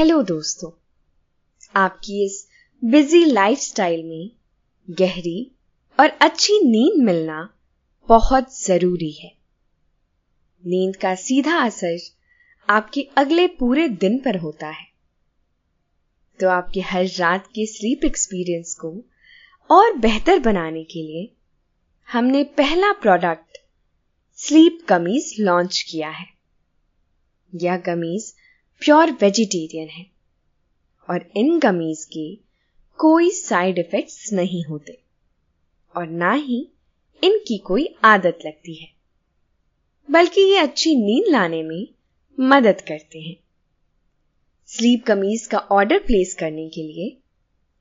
Hello दोस्तों, आपकी इस बिज़ी लाइफस्टाइल में गहरी और अच्छी नींद मिलना बहुत ज़रूरी है। नींद का सीधा असर आपके अगले पूरे दिन पर होता है। तो आपके हर रात के स्लीप एक्सपीरियंस को और बेहतर बनाने के लिए हमने पहला प्रोडक्ट स्लीप कमीज लॉन्च किया है। यह कमीज प्योर वेजिटेरियन है। और इन कमीज के कोई साइड इफेक्ट्स नहीं होते। और ना ही इनकी कोई आदत लगती है। बल्कि ये अच्छी नींद लाने में मदद करते हैं। स्लीप कमीज का ऑर्डर प्लेस करने के लिए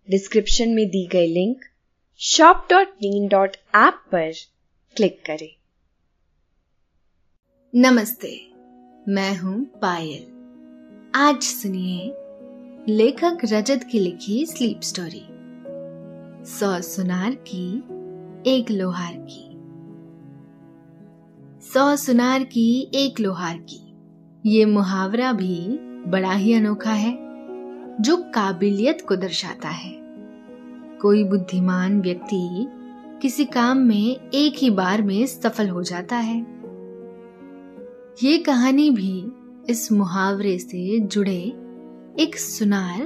डिस्क्रिप्शन में दी गई लिंक शॉप डॉट नीन डॉट ऐप पर क्लिक करें। नमस्ते, मैं हूँ पायल। आज सुनिए लेखक रजत की लिखी स्लीप स्टोरी सौ सुनार की, एक लोहार की। सौ सुनार की, एक लोहार की। ये मुहावरा भी बड़ा ही अनोखा है, जो काबिलियत को दर्शाता है। कोई बुद्धिमान व्यक्ति किसी काम में एक ही बार में सफल हो जाता है। ये कहानी भी इस मुहावरे से जुड़े एक सुनार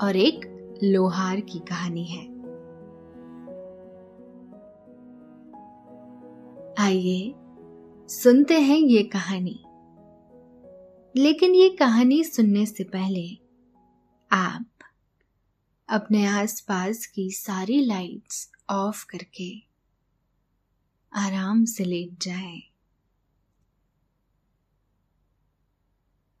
और एक लोहार की कहानी है आइए सुनते हैं ये कहानी लेकिन ये कहानी सुनने से पहले आप अपने आसपास की सारी लाइट्स ऑफ़ करके आराम से लेट जाएँ।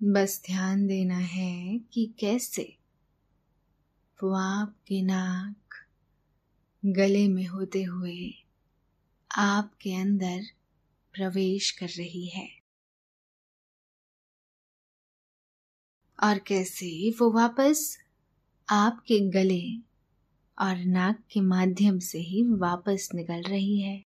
बस ध्यान देना है कि कैसे वो आपके नाक गले में होते हुए आपके अंदर प्रवेश कर रही है। और कैसे वो वापस आपके गले और नाक के माध्यम से ही वापस निकल रही है।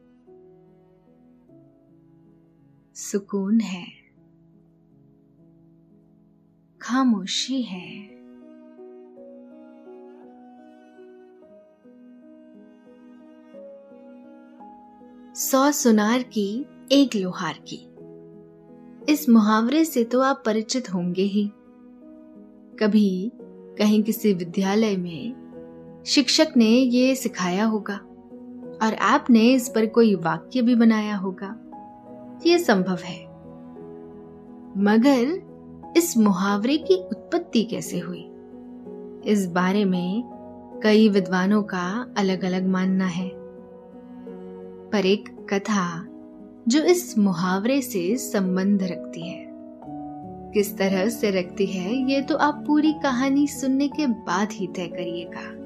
सुकून है। खामोशी है। सौ सुनार की, एक लोहार की। इस मुहावरे से तो आप परिचित होंगे ही। कभी कहीं किसी विद्यालय में शिक्षक ने ये सिखाया होगा, और आपने इस पर कोई वाक्य भी बनाया होगा। ये संभव है। मगर इस मुहावरे की उत्पत्ति कैसे हुई? इस बारे में कई विद्वानों का अलग अलग मानना है। पर एक कथा जो इस मुहावरे से संबंध रखती है। किस तरह से रखती है, ये तो आप पूरी कहानी सुनने के बाद ही तय करिएगा।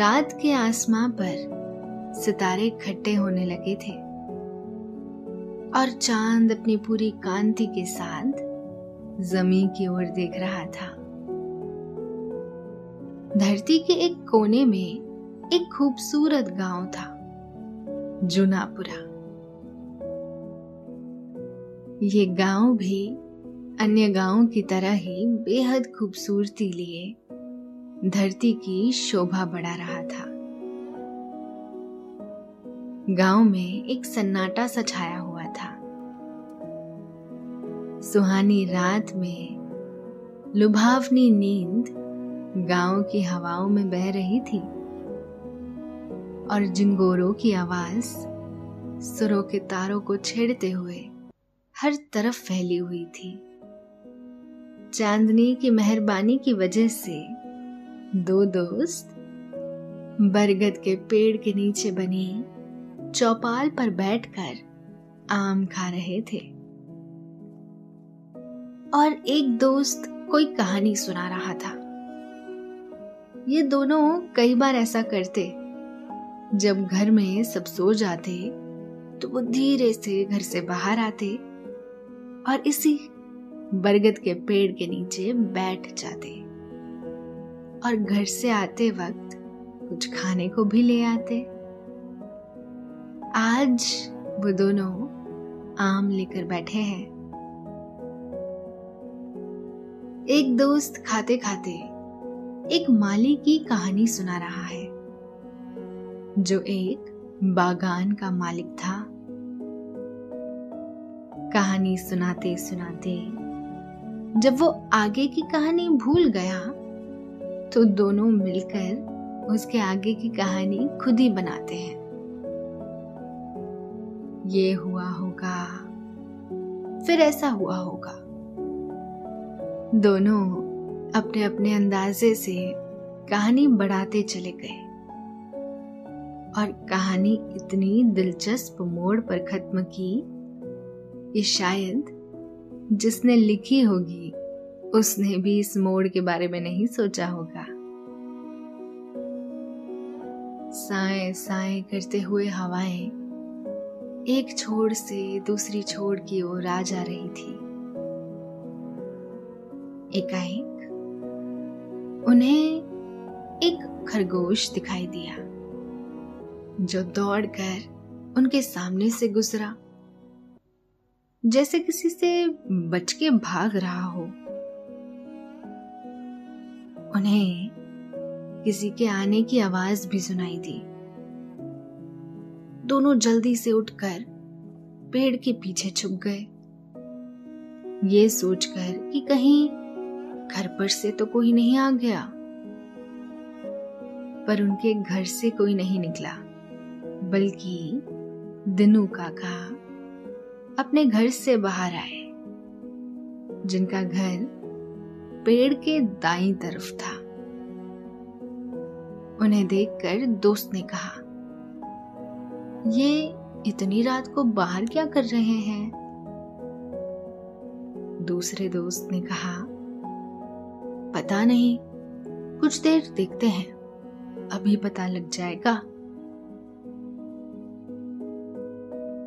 रात के आसमां पर सितारे इकट्ठे होने लगे थे। और चाँद अपनी पूरी कांति के साथ ज़मीन की ओर देख रहा था। धरती के एक कोने में एक खूबसूरत गाँव था, जुनापुरा। ये गाँव भी अन्य गाँवों की तरह ही बेहद खूबसूरती लिए धरती की शोभा बढ़ा रहा था। गाँव में एक सन्नाटा सा छाया हुआ सुहानी रात में लुभावनी नींद गाँव की हवाओं में बह रही थी और जिंगोरों की आवाज़ सुरों के तारों को छेड़ते हुए हर तरफ़ फैली हुई थी। चांदनी की मेहरबानी की वजह से दो दोस्त बरगद के पेड़ के नीचे बनी चौपाल पर बैठकर आम खा रहे थे। और एक दोस्त कोई कहानी सुना रहा था। ये दोनों कई बार ऐसा करते, जब घर में सब सो जाते तो वो धीरे से घर से बाहर आते और इसी बरगद के पेड़ के नीचे बैठ जाते और घर से आते वक्त कुछ खाने को भी ले आते। आज वो दोनों आम लेकर बैठे हैं। एक दोस्त खाते खाते एक माली की कहानी सुना रहा है, जो एक बागान का मालिक था। कहानी सुनाते सुनाते जब वो आगे की कहानी भूल गया तो दोनों मिलकर उसके आगे की कहानी खुद ही बनाते हैं। ये हुआ होगा, फिर ऐसा हुआ होगा। दोनों अपने अपने अंदाजे से कहानी बढ़ाते चले गए। और कहानी इतनी दिलचस्प मोड़ पर खत्म की कि शायद जिसने लिखी होगी, उसने भी इस मोड़ के बारे में नहीं सोचा होगा। साए साए करते हुए हवाएँ एक छोर से दूसरी छोर की ओर आ जा रही थी। एकाएक उन्हें एक खरगोश दिखाई दिया, जो दौड़कर उनके सामने से गुजरा। जैसे किसी से बच के भाग रहा हो। उन्हें किसी के आने की आवाज़ भी सुनाई दी। दोनों जल्दी से उठकर पेड़ के पीछे छुप गए। ये सोचकर कि कहीं घर पर से तो कोई नहीं आ गया। पर उनके घर से कोई नहीं निकला, बल्कि दिनू काका अपने घर से बाहर आए, जिनका घर पेड़ के दाई तरफ़ था। उन्हें देखकर दोस्त ने कहा, ये इतनी रात को बाहर क्या कर रहे हैं? दूसरे दोस्त ने कहा पता नहीं। कुछ देर देखते हैं। अभी पता लग जाएगा।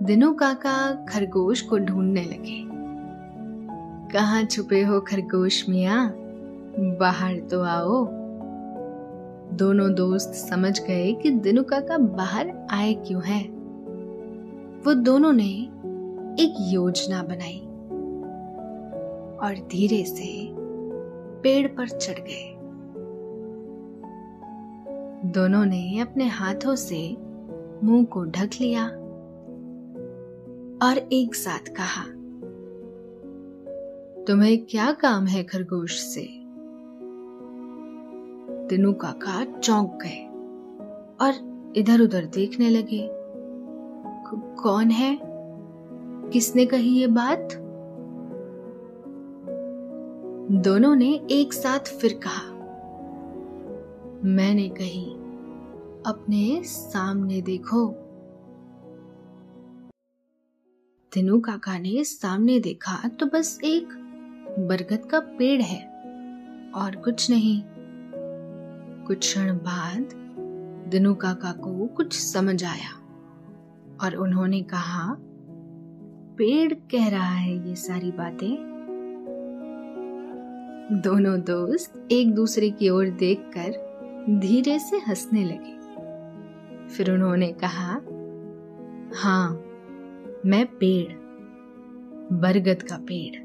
दिनों काका खरगोश को ढूँढने लगे। कहा छुपे हो खरगोश मिया? बाहर तो आओ। दोनों दोस्त समझ गए कि दिनू काका बाहर आए क्यों हैं। वो दोनों ने एक योजना बनाई। और धीरे से पेड़ पर चढ़ गए। दोनों ने अपने हाथों से मुँह को ढक लिया और एक साथ कहा, तुम्हें क्या काम है खरगोश से? दिनू काका चौंक गए और इधर उधर देखने लगे, कौन है? किसने कही ये बात? दोनों ने एक साथ फिर कहा, मैंने कही, अपने सामने देखो। दिनू काका ने सामने देखा तो बस एक बरगद का पेड़ है और कुछ नहीं। कुछ क्षण बाद दिनू काका को कुछ समझ आया और उन्होंने कहा, पेड़ कह रहा है ये सारी बातें। दोनों दोस्त एक दूसरे की ओर देखकर धीरे से हंसने लगे। फिर उन्होंने कहा हाँ मैं पेड़, बरगद का पेड़।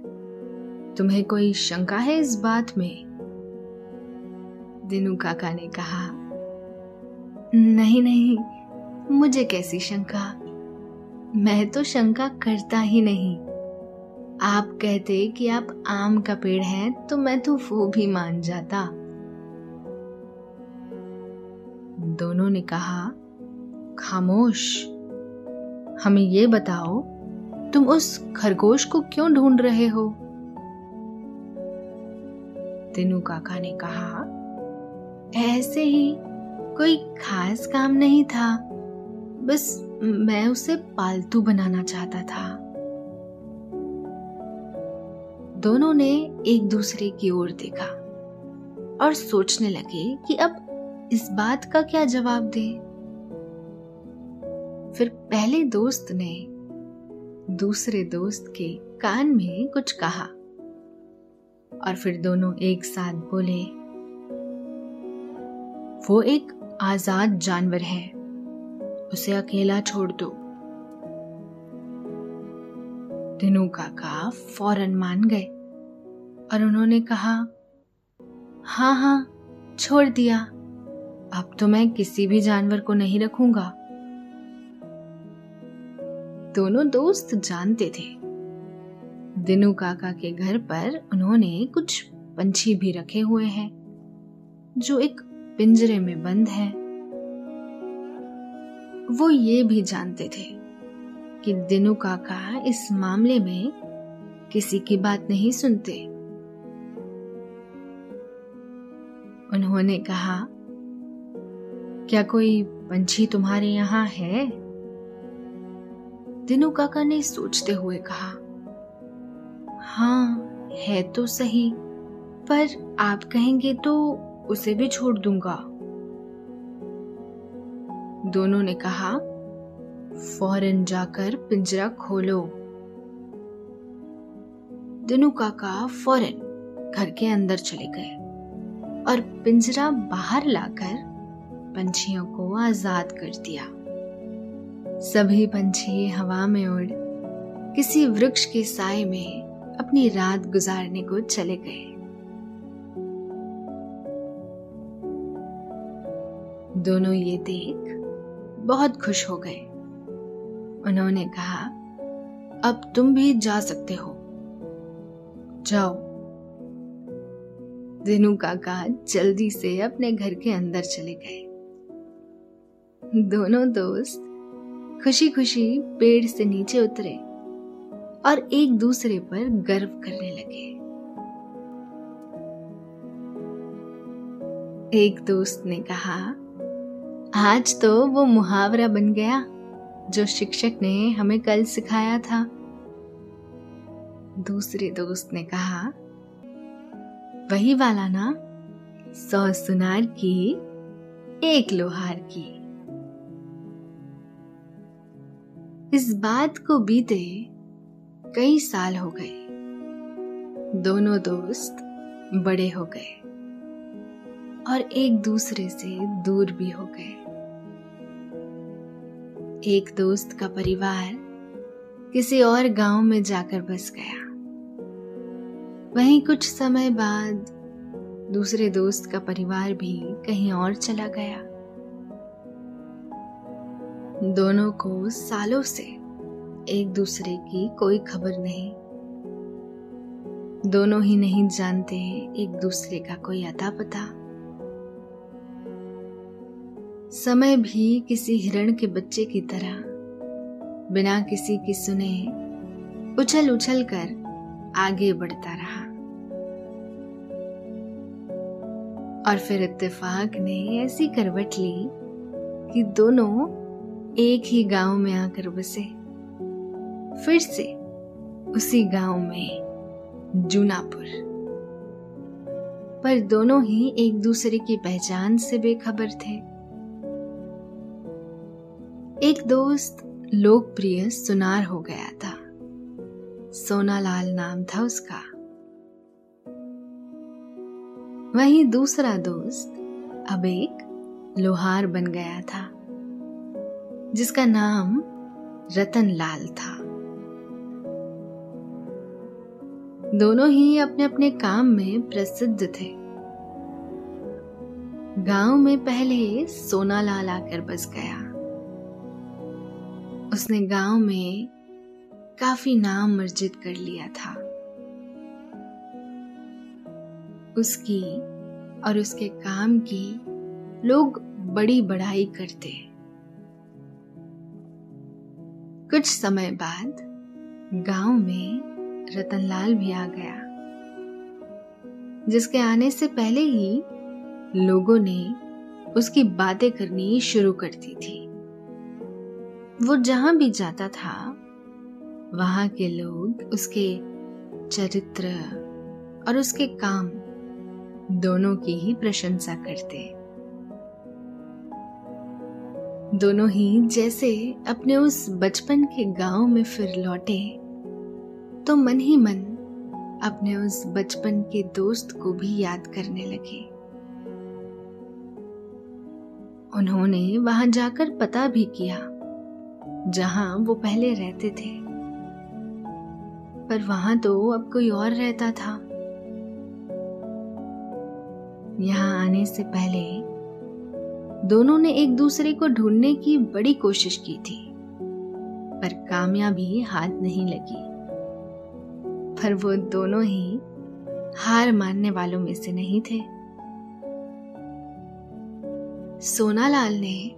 तुम्हें कोई शंका है इस बात में? दिनू काका ने कहा, नहीं नहीं, मुझे कैसी शंका? मैं तो शंका करता ही नहीं। आप कहते कि आप आम का पेड़ है तो मैं तो वो भी मान जाता। दोनों ने कहा, खामोश, हमें ये बताओ, तुम उस खरगोश को क्यों ढूंढ रहे हो? तीनू काका ने कहा, ऐसे ही कोई खास काम नहीं था, बस मैं उसे पालतू बनाना चाहता था। दोनों ने एक दूसरे की ओर देखा और सोचने लगे कि अब इस बात का क्या जवाब दे। फिर पहले दोस्त ने दूसरे दोस्त के कान में कुछ कहा और फिर दोनों एक साथ बोले, वो एक आज़ाद जानवर है, उसे अकेला छोड़ दो। दिनू काका फ़ौरन मान गए। और उन्होंने कहा हाँ हाँ छोड़ दिया। अब तो मैं किसी भी जानवर को नहीं रखूँगा। दोनों दोस्त जानते थे। दिनू काका के घर पर उन्होंने कुछ पंछी भी रखे हुए हैं, जो एक पिंजरे में बंद है। वो ये भी जानते थे कि दिनू काका इस मामले में किसी की बात नहीं सुनते। उन्होंने कहा, क्या कोई पंछी तुम्हारे यहाँ है? दिनू काका ने सोचते हुए कहा हाँ है तो सही, पर आप कहेंगे तो उसे भी छोड़ दूँगा। दोनों ने कहा फ़ौरन जाकर पिंजरा खोलो। दिनू काका फ़ौरन घर के अंदर चले गए और पिंजरा बाहर लाकर पंछियों को आज़ाद कर दिया। सभी पंछी हवा में उड़ किसी वृक्ष के साय में अपनी रात गुजारने को चले गए। दोनों ये देख बहुत खुश हो गए। उन्होंने कहा, अब तुम भी जा सकते हो। जाओ। दिनू काका जल्दी से अपने घर के अंदर चले गए। दोनों दोस्त खुशी खुशी पेड़ से नीचे उतरे और एक दूसरे पर गर्व करने लगे। एक दोस्त ने कहा, आज तो वो मुहावरा बन गया। जो शिक्षक ने हमें कल सिखाया था। दूसरे दोस्त ने कहा, वही वाला ना, सौ सुनार की, एक लोहार की। इस बात को बीते कई साल हो गए। दोनों दोस्त बड़े हो गए और एक दूसरे से दूर भी हो गए। एक दोस्त का परिवार किसी और गाँव में जाकर बस गया। वहीं कुछ समय बाद दूसरे दोस्त का परिवार भी कहीं और चला गया। दोनों को सालों से एक दूसरे की कोई खबर नहीं। दोनों ही नहीं जानते एक दूसरे का कोई अता पता समय भी किसी हिरण के बच्चे की तरह। बिना किसी की सुने उछल उछल कर आगे बढ़ता रहा। और फिर इत्तेफाक ने ऐसी करवट ली कि दोनों एक ही गाँव में आकर बसे। फिर से उसी गाँव में, जूनापुर। पर दोनों ही एक दूसरे की पहचान से बेखबर थे। एक दोस्त लोकप्रिय सुनार हो गया था। सोनालाल नाम था उसका। वहीं दूसरा दोस्त अब एक लोहार बन गया था, जिसका नाम रतन लाल था। दोनों ही अपने अपने काम में प्रसिद्ध थे। गाँव में पहले सोनालाल आकर बस गया। उसने गाँव में काफ़ी नाम अर्जित कर लिया था। उसकी और उसके काम की लोग बड़ी बढ़ाई करते। कुछ समय बाद गाँव में रतनलाल भी आ गया, जिसके आने से पहले ही लोगों ने उसकी बातें करनी शुरू कर दी थी। वो जहाँ भी जाता था, वहाँ के लोग, उसके चरित्र और उसके काम दोनों की ही प्रशंसा करते। दोनों ही जैसे अपने उस बचपन के गाँव में फिर लौटे तो मन ही मन अपने उस बचपन के दोस्त को भी याद करने लगे। उन्होंने वहाँ जाकर पता भी किया जहाँ वो पहले रहते थे। पर वहाँ तो अब कोई और रहता था। यहाँ आने से पहले दोनों ने एक दूसरे को ढूँढने की बड़ी कोशिश की थी, पर कामयाबी हाथ नहीं लगी। पर वो दोनों ही हार मानने वालों में से नहीं थे। सोनालाल ने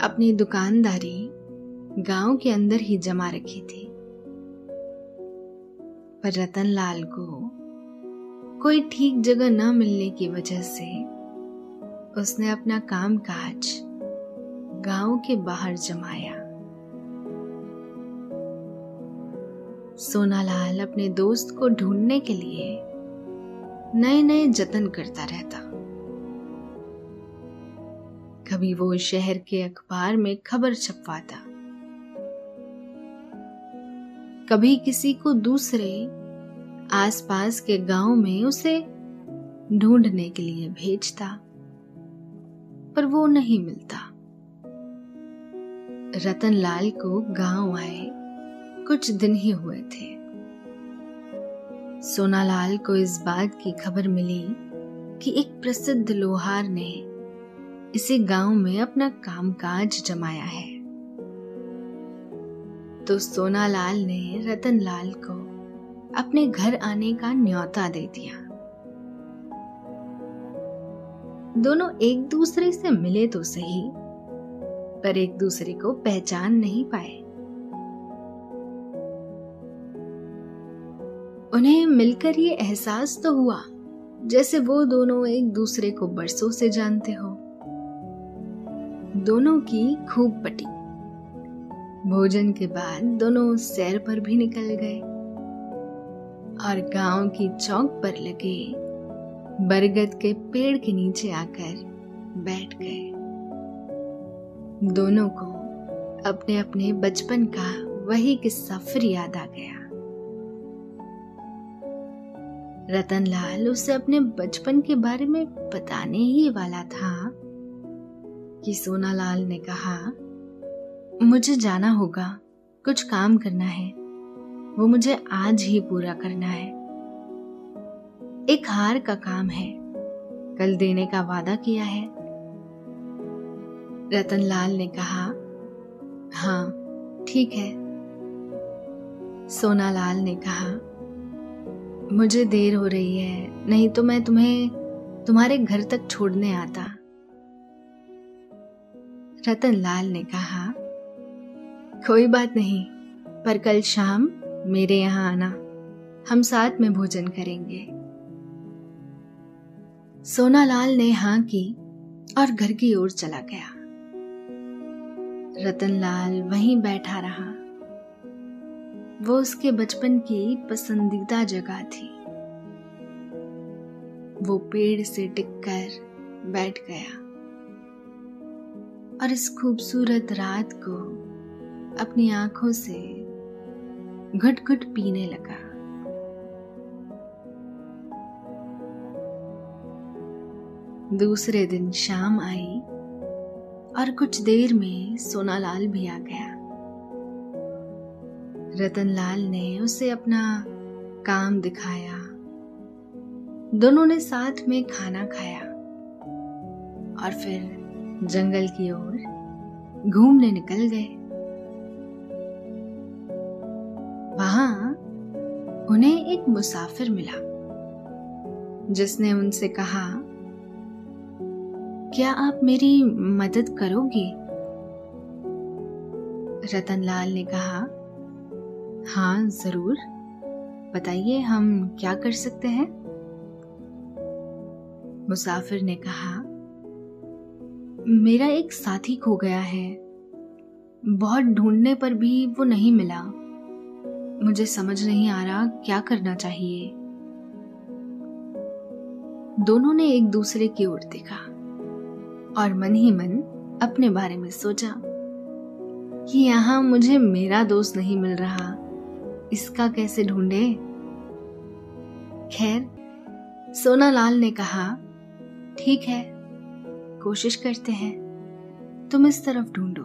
अपनी दुकानदारी गाँव के अंदर ही जमा रखी थी। पर रतनलाल को कोई ठीक जगह न मिलने की वजह से उसने अपना काम काज गाँव के बाहर जमाया। सोनालाल अपने दोस्त को ढूँढने के लिए नए नए जतन करता रहता। कभी वो शहर के अखबार में खबर छपवाता। कभी किसी को दूसरे आसपास के गाँव में उसे ढूँढने के लिए भेजता, पर वो नहीं मिलता। रतनलाल को गाँव आए, कुछ दिन ही हुए थे। सोनालाल को इस बात की खबर मिली कि एक प्रसिद्ध लोहार ने इसे गाँव में अपना कामकाज जमाया है। तो सोनालाल ने रतनलाल को अपने घर आने का न्योता दे दिया। दोनों एक दूसरे से मिले तो सही, पर एक दूसरे को पहचान नहीं पाए। उन्हें मिलकर ये एहसास तो हुआ, जैसे वो दोनों एक दूसरे को बरसों से जानते हो। दोनों की खूब पटी भोजन के बाद दोनों सैर पर भी निकल गए और गाँव की चौक पर लगे बरगद के पेड़ के नीचे आकर बैठ गए। दोनों को अपने अपने बचपन का वही किस्सा फिर याद आ गया। रतनलाल उसे अपने बचपन के बारे में बताने ही वाला था कि सोनालाल ने कहा मुझे जाना होगा। कुछ काम करना है। वो मुझे आज ही पूरा करना है। एक हार का काम है। कल देने का वादा किया है। रतनलाल ने कहा हाँ ठीक है। सोनालाल ने कहा, मुझे देर हो रही है, नहीं तो मैं तुम्हें, तुम्हारे घर तक छोड़ने आता। रतनलाल ने कहा कोई बात नहीं, पर कल शाम मेरे यहाँ आना। हम साथ में भोजन करेंगे। सोनालाल ने हाँ की और घर की ओर चला गया। रतनलाल वहीं बैठा रहा। वो उसके बचपन की पसंदीदा जगह थी। वो पेड़ से टिककर बैठ गया और इस खूबसूरत रात को अपनी आँखों से घुट घुट पीने लगा। दूसरे दिन शाम आई और कुछ देर में सोनालाल भी आ गया। रतनलाल ने उसे अपना काम दिखाया। दोनों ने साथ में खाना खाया और फिर जंगल की ओर घूमने निकल गए। मुसाफिर मिला। जिसने उनसे कहा, क्या आप मेरी मदद करोगे? रतनलाल ने कहा हाँ ज़रूर। बताइए हम क्या कर सकते हैं? मुसाफिर ने कहा, मेरा एक साथी खो गया है। बहुत ढूँढने पर भी वो नहीं मिला। मुझे समझ नहीं आ रहा क्या करना चाहिए। दोनों ने एक दूसरे की ओर देखा और मन ही मन अपने बारे में सोचा कि यहाँ मुझे मेरा दोस्त नहीं मिल रहा, इसका कैसे ढूंढे? खैर, सोनालाल ने कहा, ठीक है, कोशिश करते हैं, तुम इस तरफ़ ढूंढो।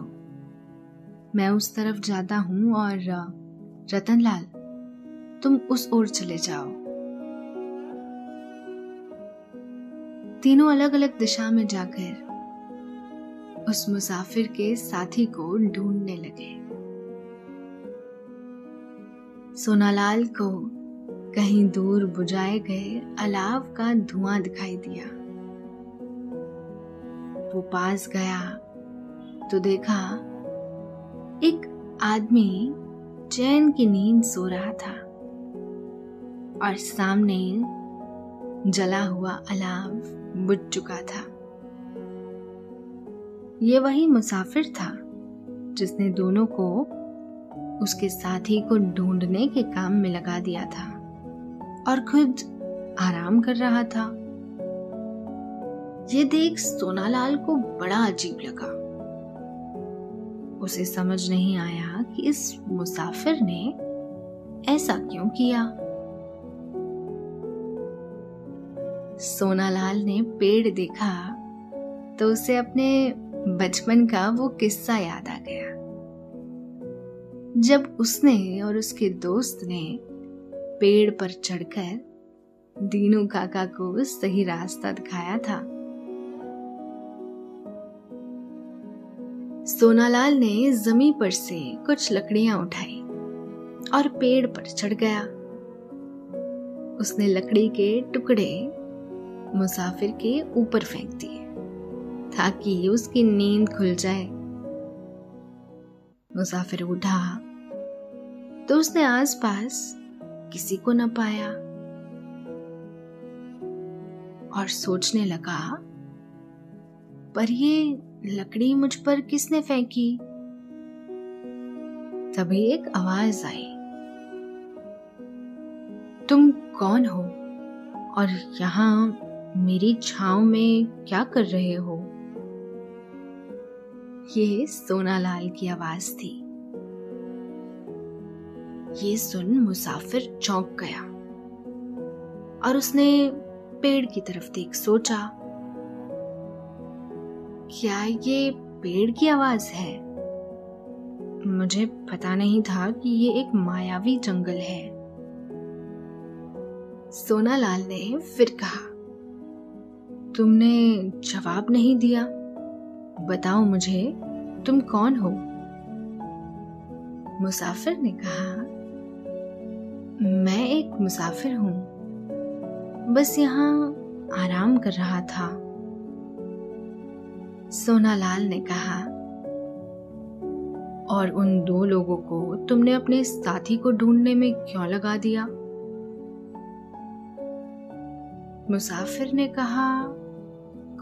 मैं उस तरफ़ जाता हूँ और रतनलाल, तुम उस ओर चले जाओ। तीनों अलग अलग दिशा में जाकर उस मुसाफिर के साथी को ढूँढने लगे। सोनालाल को कहीं दूर बुझाए गए अलाव का धुआँ दिखाई दिया। वो पास गया तो देखा एक आदमी चैन की नींद सो रहा था। और सामने जला हुआ अलाव बुझ चुका था। ये वही मुसाफिर था जिसने दोनों को उसके साथी को ढूँढने के काम में लगा दिया था और खुद आराम कर रहा था। ये देख सोनालाल को बड़ा अजीब लगा। उसे समझ नहीं आया कि इस मुसाफिर ने ऐसा क्यों किया। सोनालाल ने पेड़ देखा तो उसे अपने बचपन का वो किस्सा याद आ गया। जब उसने और उसके दोस्त ने पेड़ पर चढ़कर दीनू काका को सही रास्ता दिखाया था सोनालाल ने जमी पर से कुछ लकड़ियाँ उठाई और पेड़ पर चढ़ गया। उसने लकड़ी के टुकड़े मुसाफिर के ऊपर फेंक दिए, ताकि उसकी नींद खुल जाए। मुसाफिर उठा तो उसने आसपास किसी को न पाया और सोचने लगा, पर ये लकड़ी मुझ पर किसने फेंकी? तभी एक आवाज़ आई। तुम कौन हो? और यहाँ मेरी छाव में क्या कर रहे हो? ये सोनालाल की आवाज़ थी। ये सुन मुसाफिर चौंक गया। और उसने पेड़ की तरफ़ देख सोचा। क्या ये पेड़ की आवाज़ है? मुझे पता नहीं था कि ये एक मायावी जंगल है। सोनालाल ने फिर कहा, तुमने जवाब नहीं दिया। बताओ मुझे, तुम कौन हो? मुसाफिर ने कहा, मैं एक मुसाफिर हूँ। बस यहाँ आराम कर रहा था। सोनालाल ने कहा, और उन दो लोगों को तुमने अपने साथी को ढूँढने में क्यों लगा दिया? मुसाफिर ने कहा,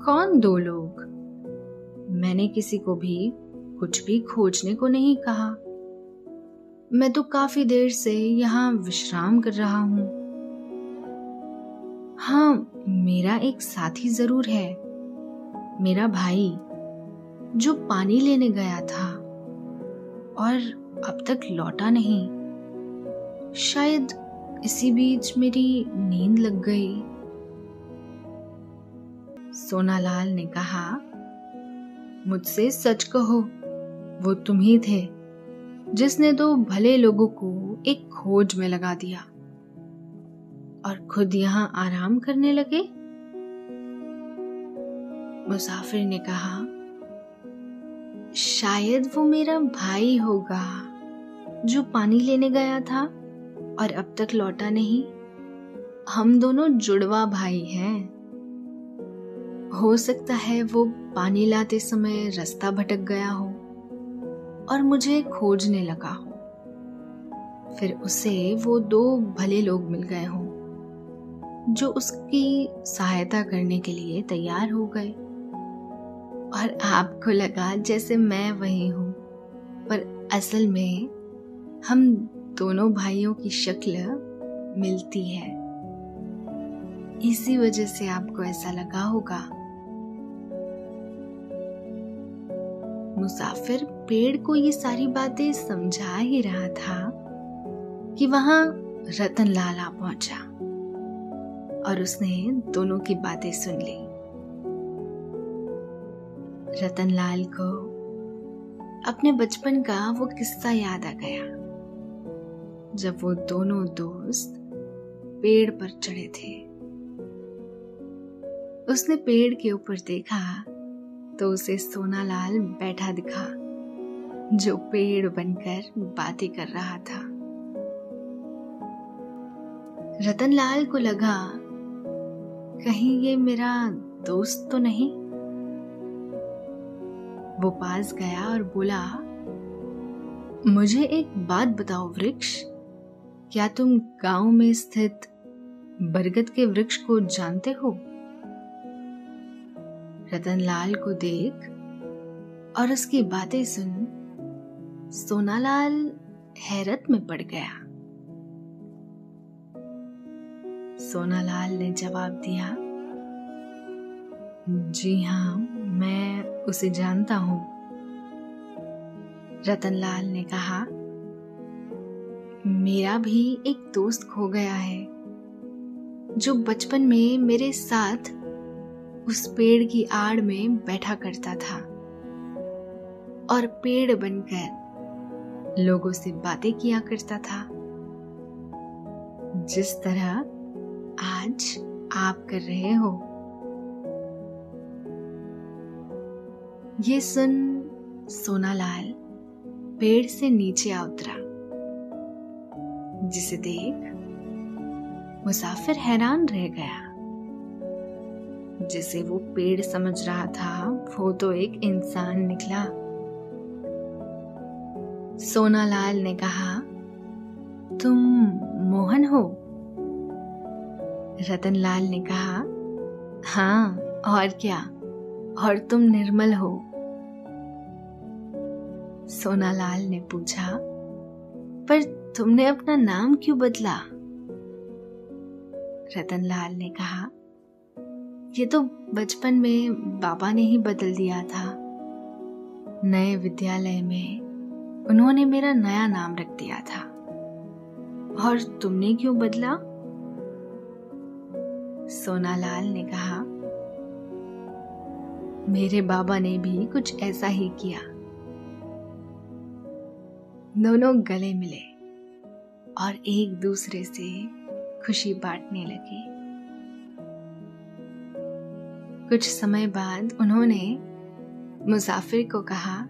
कौन दो लोग? मैंने किसी को भी कुछ भी खोजने को नहीं कहा। मैं तो काफ़ी देर से यहाँ विश्राम कर रहा हूँ। हाँ मेरा एक साथी ज़रूर है। मेरा भाई, जो पानी लेने गया था और अब तक लौटा नहीं। शायद इसी बीच मेरी नींद लग गई। सोनालाल ने कहा, मुझसे सच कहो, वो तुम ही थे, जिसने तो भले लोगों को एक खोज में लगा दिया। और खुद यहाँ आराम करने लगे? मुसाफिर ने कहा, शायद वो मेरा भाई होगा जो पानी लेने गया था और अब तक लौटा नहीं। हम दोनों जुड़वा भाई हैं। हो सकता है वो पानी लाते समय रास्ता भटक गया हो और मुझे खोजने लगा हो। फिर उसे वो दो भले लोग मिल गए हों, जो उसकी सहायता करने के लिए तैयार हो गए। और आपको लगा जैसे मैं वही हूँ। पर असल में हम दोनों भाइयों की शक्ल मिलती है। इसी वजह से आपको ऐसा लगा होगा। मुसाफिर पेड़ को ये सारी बातें समझा ही रहा था कि वहाँ रतनलाल आ पहुँचा और उसने दोनों की बातें सुन ली। रतनलाल को अपने बचपन का वो किस्सा याद आ गया। जब वो दोनों दोस्त पेड़ पर चढ़े थे। उसने पेड़ के ऊपर देखा तो उसे सोनालाल बैठा दिखा, जो पेड़ बनकर बातें कर रहा था। रतनलाल को लगा, कहीं ये मेरा दोस्त तो नहीं? वो पास गया और बोला, मुझे एक बात बताओ वृक्ष। क्या तुम गाँव में स्थित बरगद के वृक्ष को जानते हो? रतनलाल को देख और उसकी बातें सुन सोनालाल हैरत में पड़ गया। सोनालाल ने जवाब दिया, जी हाँ मैं उसे जानता हूँ। रतनलाल ने कहा, मेरा भी एक दोस्त खो गया है, जो बचपन में मेरे साथ उस पेड़ की आड़ में बैठा करता था और पेड़ बनकर लोगों से बातें किया करता था। जिस तरह आज आप कर रहे हो ये सुन सोनालाल, पेड़ से नीचे आ उतरा। जिसे देख मुसाफिर हैरान रह गया। जिसे वो पेड़ समझ रहा था, वो तो एक इंसान निकला। सोनालाल ने कहा, तुम मोहन हो? रतनलाल ने कहा हाँ और क्या? और तुम निर्मल हो? सोनालाल ने पूछा, पर तुमने अपना नाम क्यों बदला? रतनलाल ने कहा, ये तो बचपन में बाबा ने ही बदल दिया था। नए विद्यालय में उन्होंने मेरा नया नाम रख दिया था। और तुमने क्यों बदला? सोनालाल ने कहा, मेरे बाबा ने भी कुछ ऐसा ही किया। दोनों गले मिले और एक दूसरे से खुशी बांटने लगे। कुछ समय बाद उन्होंने मुसाफिर को कहा,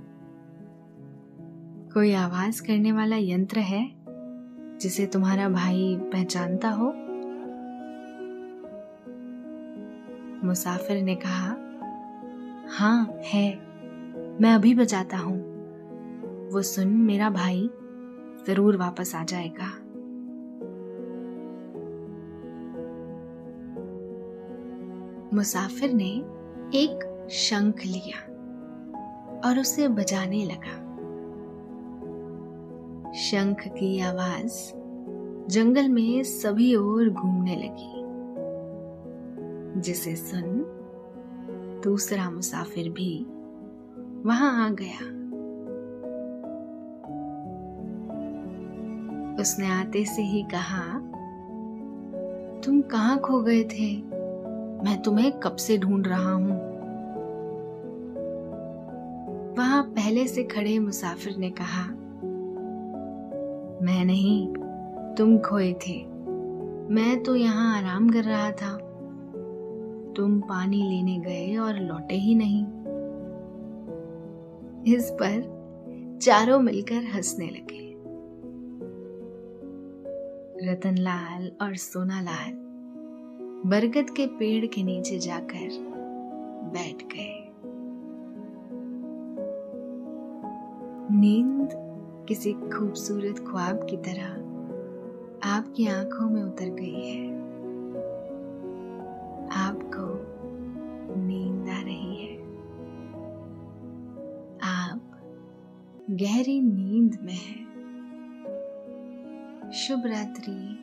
कोई आवाज़ करने वाला यंत्र है जिसे तुम्हारा भाई पहचानता हो? मुसाफिर ने कहा हाँ है। मैं अभी बजाता हूँ। वो सुन मेरा भाई ज़रूर वापस आ जाएगा। मुसाफिर ने एक शंख लिया और उसे बजाने लगा। शंख की आवाज़ जंगल में सभी ओर घूमने लगी। जिसे सुन दूसरा मुसाफिर भी वहाँ आ गया। उसने आते से ही कहा, तुम कहाँ खो गए थे? मैं तुम्हें कब से ढूंढ रहा हूँ? वहाँ पहले से खड़े मुसाफिर ने कहा, मैं नहीं, तुम खोए थे। मैं तो यहाँ आराम कर रहा था। तुम पानी लेने गए और लौटे ही नहीं। इस पर चारों मिलकर हंसने लगे। रतनलाल और सोनालाल बरगद के पेड़ के नीचे जाकर बैठ गए। नींद किसी खूबसूरत ख्वाब की तरह आपकी आँखों में उतर गई है। आपको नींद आ रही है। आप गहरी नींद में हैं। शुभ रात्रि।